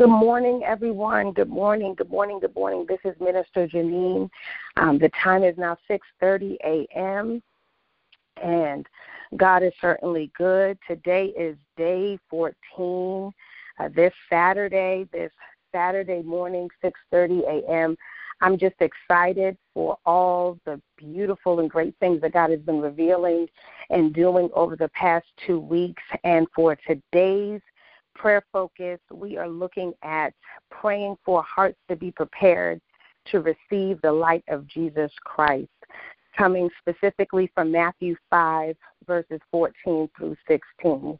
Good morning, everyone. Good morning. Good morning. Good morning. This is Minister Janine. Um, the time is now 6:30 a.m. and God is certainly good. Today is day 14. Uh, this Saturday, this Saturday morning, 6:30 a.m. I'm just excited for all the beautiful and great things that God has been revealing and doing over the past two weeks. And for today's prayer focus, we are looking at praying for hearts to be prepared to receive the light of Jesus Christ, coming specifically from Matthew 5, verses 14 through 16.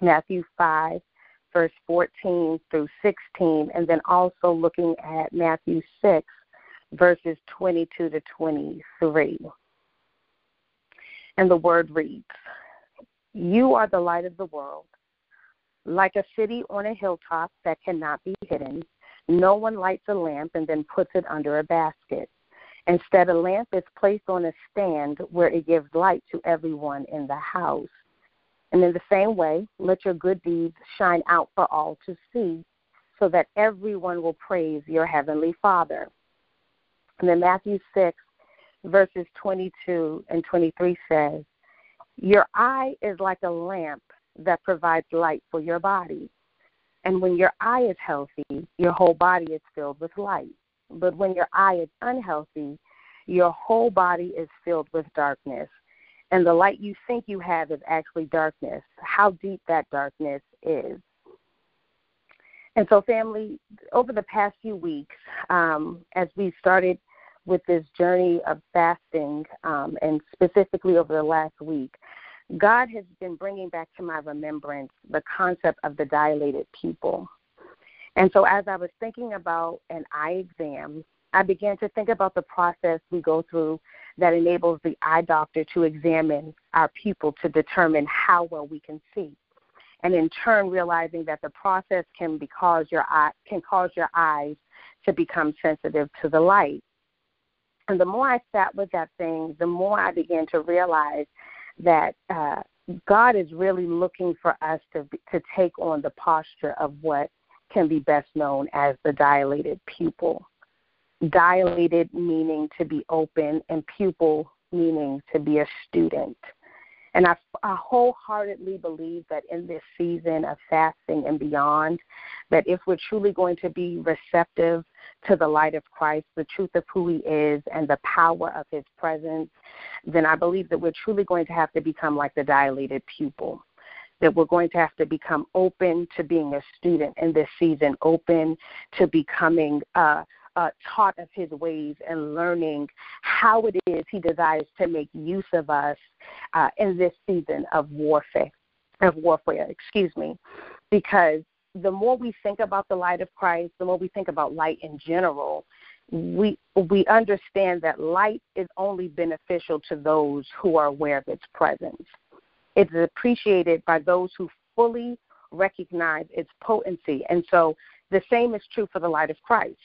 Matthew 5, verse 14 through 16, and then also looking at Matthew 6, verses 22 to 23. And the word reads You are the light of the world. Like a city on a hilltop that cannot be hidden, no one lights a lamp and then puts it under a basket. Instead, a lamp is placed on a stand where it gives light to everyone in the house. And in the same way, let your good deeds shine out for all to see, so that everyone will praise your heavenly Father. And then Matthew 6, verses 22 and 23 says, Your eye is like a lamp that provides light for your body. And when your eye is healthy, your whole body is filled with light. But when your eye is unhealthy, your whole body is filled with darkness. And the light you think you have is actually darkness. How deep that darkness is. And so, family, over the past few weeks, um, as we started with this journey of fasting, um, and specifically over the last week, God has been bringing back to my remembrance the concept of the dilated pupil. And so, as I was thinking about an eye exam, I began to think about the process we go through that enables the eye doctor to examine our pupil to determine how well we can see. And in turn, realizing that the process can cause your eye can cause your eyes to become sensitive to the light. And the more I sat with that thing, the more I began to realize that uh, God is really looking for us to to take on the posture of what can be best known as the dilated pupil. Dilated meaning to be open, and pupil meaning to be a student. And I, I wholeheartedly believe that in this season of fasting and beyond, that if we're truly going to be receptive to the light of Christ, the truth of who He is, and the power of His presence, then I believe that we're truly going to have to become like the dilated pupil. That we're going to have to become open to being a student in this season, open to becoming uh, uh, taught of his ways and learning how it is he desires to make use of us uh, in this season of warfare. Of warfare, excuse me, because the more we think about the light of Christ, the more we think about light in general, we we understand that light is only beneficial to those who are aware of its presence. It is appreciated by those who fully recognize its potency. And so the same is true for the light of Christ.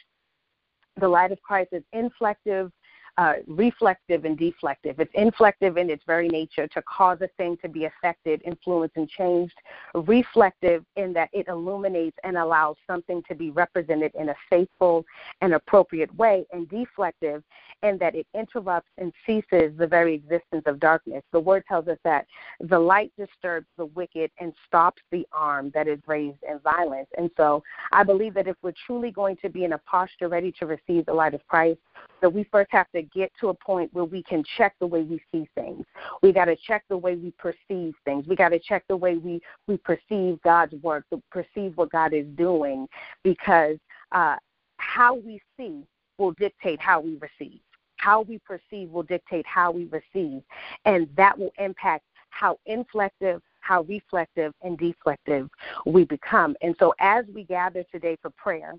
The light of Christ is inflective, uh, reflective and deflective. It's inflective in its very nature to cause a thing to be affected, influenced, and changed. Reflective in that it illuminates and allows something to be represented in a faithful and appropriate way. And deflective in that it interrupts and ceases the very existence of darkness. The word tells us that the light disturbs the wicked and stops the arm that is raised in violence. And so I believe that if we're truly going to be in a posture ready to receive the light of Christ, that we first have to get to a point where we can check the way we see things. We got to check the way we perceive things. We got to check the way we we perceive God's work, perceive what God is doing, because uh, how we see will dictate how we receive. How we perceive will dictate how we receive, and that will impact how inflective, how reflective, and deflective we become. And so, as we gather today for prayer,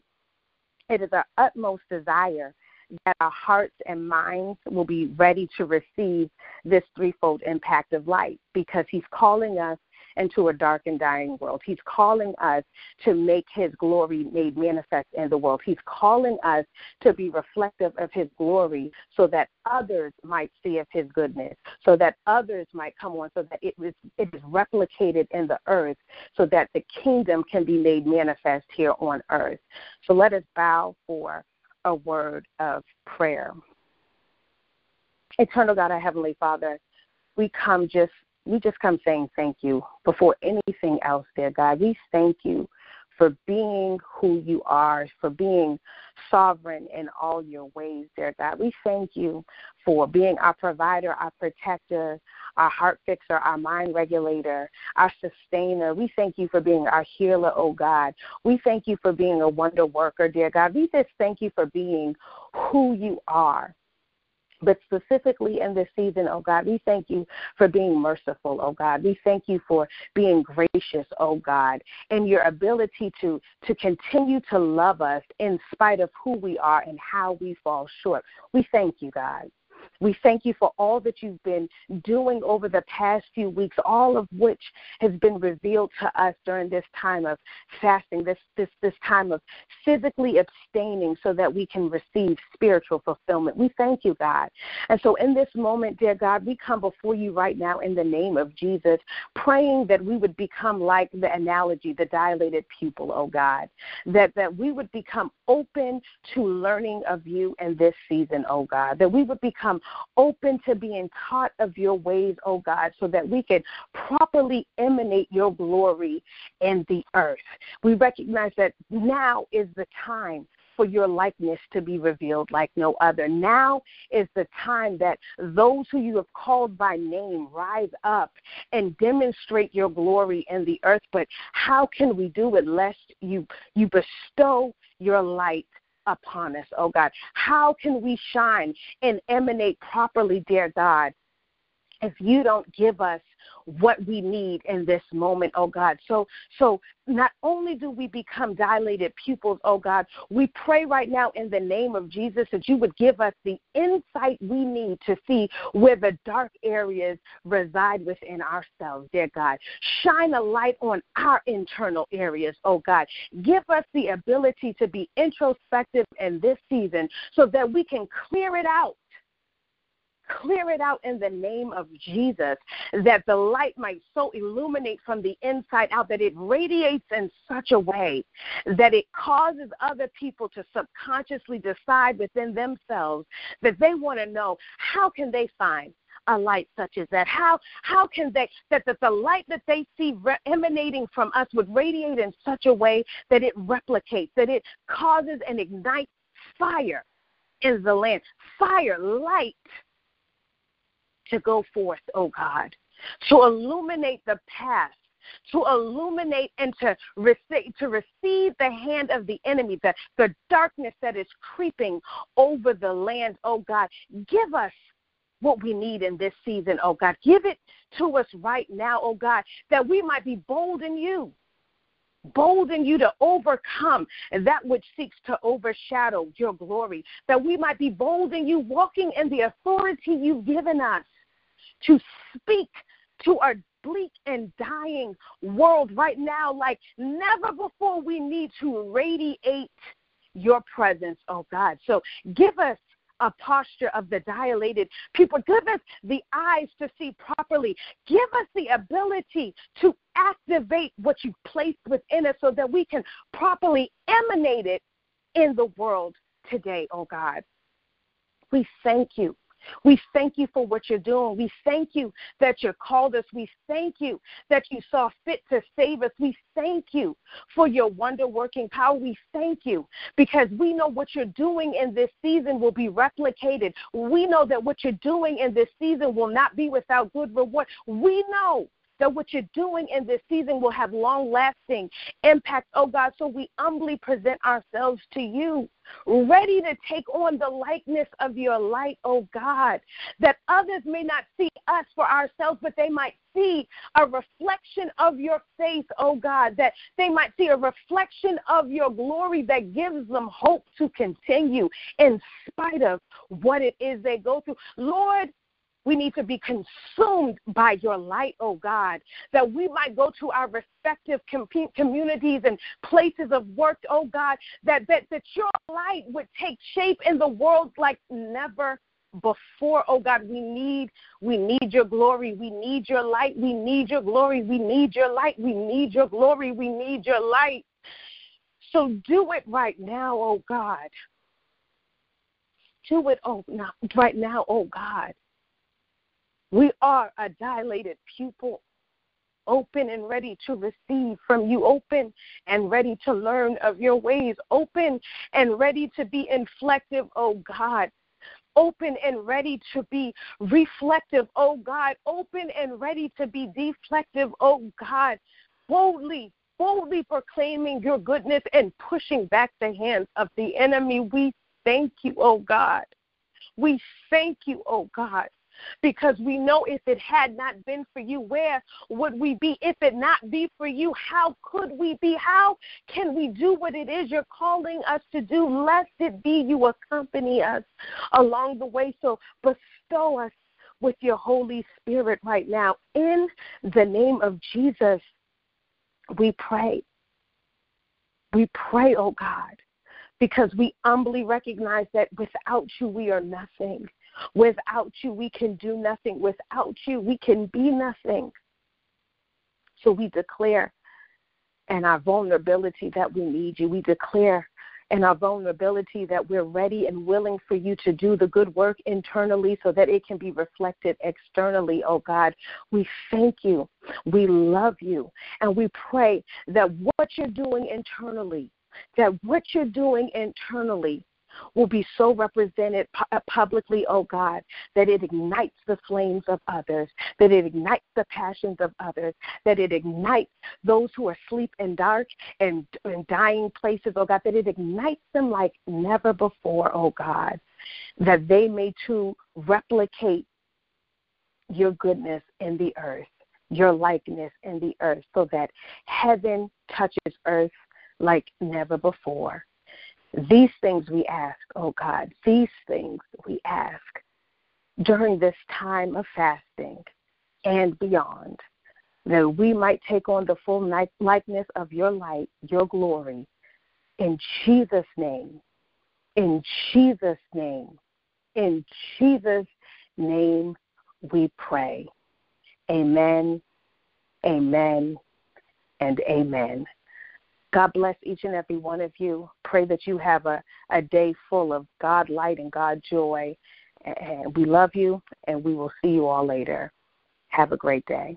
it is our utmost desire that our hearts and minds will be ready to receive this threefold impact of light because he's calling us into a dark and dying world. He's calling us to make his glory made manifest in the world. He's calling us to be reflective of his glory so that others might see of his goodness, so that others might come on, so that it is, it is replicated in the earth, so that the kingdom can be made manifest here on earth. So let us bow for a word of prayer. Eternal God, our Heavenly Father, we come just we just come saying thank you before anything else, dear God. We thank you for being who you are, for being sovereign in all your ways, dear God. We thank you for being our provider, our protector, our heart fixer, our mind regulator, our sustainer. We thank you for being our healer, oh God. We thank you for being a wonder worker, dear God. We just thank you for being who you are. But specifically in this season, oh God, we thank you for being merciful, oh God. We thank you for being gracious, oh God, and your ability to, to continue to love us in spite of who we are and how we fall short. We thank you, God. We thank you for all that you've been doing over the past few weeks, all of which has been revealed to us during this time of fasting, this this this time of physically abstaining so that we can receive spiritual fulfillment. We thank you, God. And so in this moment, dear God, we come before you right now in the name of Jesus, praying that we would become like the analogy, the dilated pupil, oh God. That that we would become open to learning of you in this season, oh God. That we would become open to being taught of your ways, oh God, so that we can properly emanate your glory in the earth. We recognize that now is the time for your likeness to be revealed like no other. Now is the time that those who you have called by name rise up and demonstrate your glory in the earth. But how can we do it lest you you bestow your light upon us, oh God. How can we shine and emanate properly, dear God, if you don't give us what we need in this moment, oh God. So so not only do we become dilated pupils, oh God, we pray right now in the name of Jesus that you would give us the insight we need to see where the dark areas reside within ourselves, dear God. Shine a light on our internal areas, oh God. Give us the ability to be introspective in this season so that we can clear it out Clear it out in the name of Jesus that the light might so illuminate from the inside out that it radiates in such a way that it causes other people to subconsciously decide within themselves that they want to know how can they find a light such as that? How how can they that, that the light that they see re- emanating from us would radiate in such a way that it replicates, that it causes and ignites fire in the land, fire, light to go forth, oh God, to illuminate the path to illuminate and to receive, to receive the hand of the enemy, the, the darkness that is creeping over the land, oh God. Give us what we need in this season, oh God. Give it to us right now, oh God, that we might be bold in you. Bold in you to overcome that which seeks to overshadow your glory. That we might be bold in you, walking in the authority you've given us to speak to a bleak and dying world right now like never before. We need to radiate your presence, oh God. So give us a posture of the dilated pupil. Give us the eyes to see properly. Give us the ability to activate what you've placed within us so that we can properly emanate it in the world today, oh God. We thank you we thank you for what you're doing. We thank you that you called us. We thank you that you saw fit to save us. We thank you for your wonder working power. We thank you because we know what you're doing in this season will be replicated. We know that what you're doing in this season will not be without good reward. We know that what you're doing in this season will have long lasting impact, oh God. So we humbly present ourselves to you, ready to take on the likeness of your light, oh God, that others may not see us for ourselves, but they might see a reflection of your face, oh God, that they might see a reflection of your glory that gives them hope to continue in spite of what it is they go through. Lord, We need to be consumed by your light, oh God, that we might go to our respective com- communities and places of work, oh God, that, that, that your light would take shape in the world like never before. Oh god we need we need your glory. We need your light. We need your glory. We need your light. We need your glory. We need your light. So do it right now oh god. Do it oh not right now oh god we are a dilated pupil open and ready to receive from you, open and ready to learn of your ways, open and ready to be inflective, oh God, open and ready to be reflective, oh God, open and ready to be deflective, oh God, boldly, boldly proclaiming your goodness and pushing back the hands of the enemy. We thank you, oh God. We thank you, oh God because we know if it had not been for you, where would we be? If it not be for you, how could we be? How can we do what it is you're calling us to do? Lest it be you accompany us along the way. So bestow us with your Holy Spirit right now. In the name of Jesus, we pray. We pray, oh God, because we humbly recognize that without you we are nothing. Without you, we can do nothing. Without you, we can be nothing. So we declare in our vulnerability that we need you. We declare in our vulnerability that we're ready and willing for you to do the good work internally so that it can be reflected externally, oh God. We thank you. We love you. And we pray that what you're doing internally, that what you're doing internally will be so represented uh, publicly, oh God, that it ignites the flames of others, that it ignites the passions of others, that it ignites those who are asleep in dark and in dying places, oh God, that it ignites them like never before, oh God, that they may too replicate your goodness in the earth, your likeness in the earth, so that heaven touches earth like never before. These things we ask, oh God, these things we ask during this time of fasting and beyond, that we might take on the full likeness of your light, your glory. In Jesus' name, in Jesus' name, in Jesus' name we pray. Amen, amen, and amen. God bless each and every one of you. Pray that you have a, a day full of God light and God joy. And we love you, and we will see you all later. Have a great day.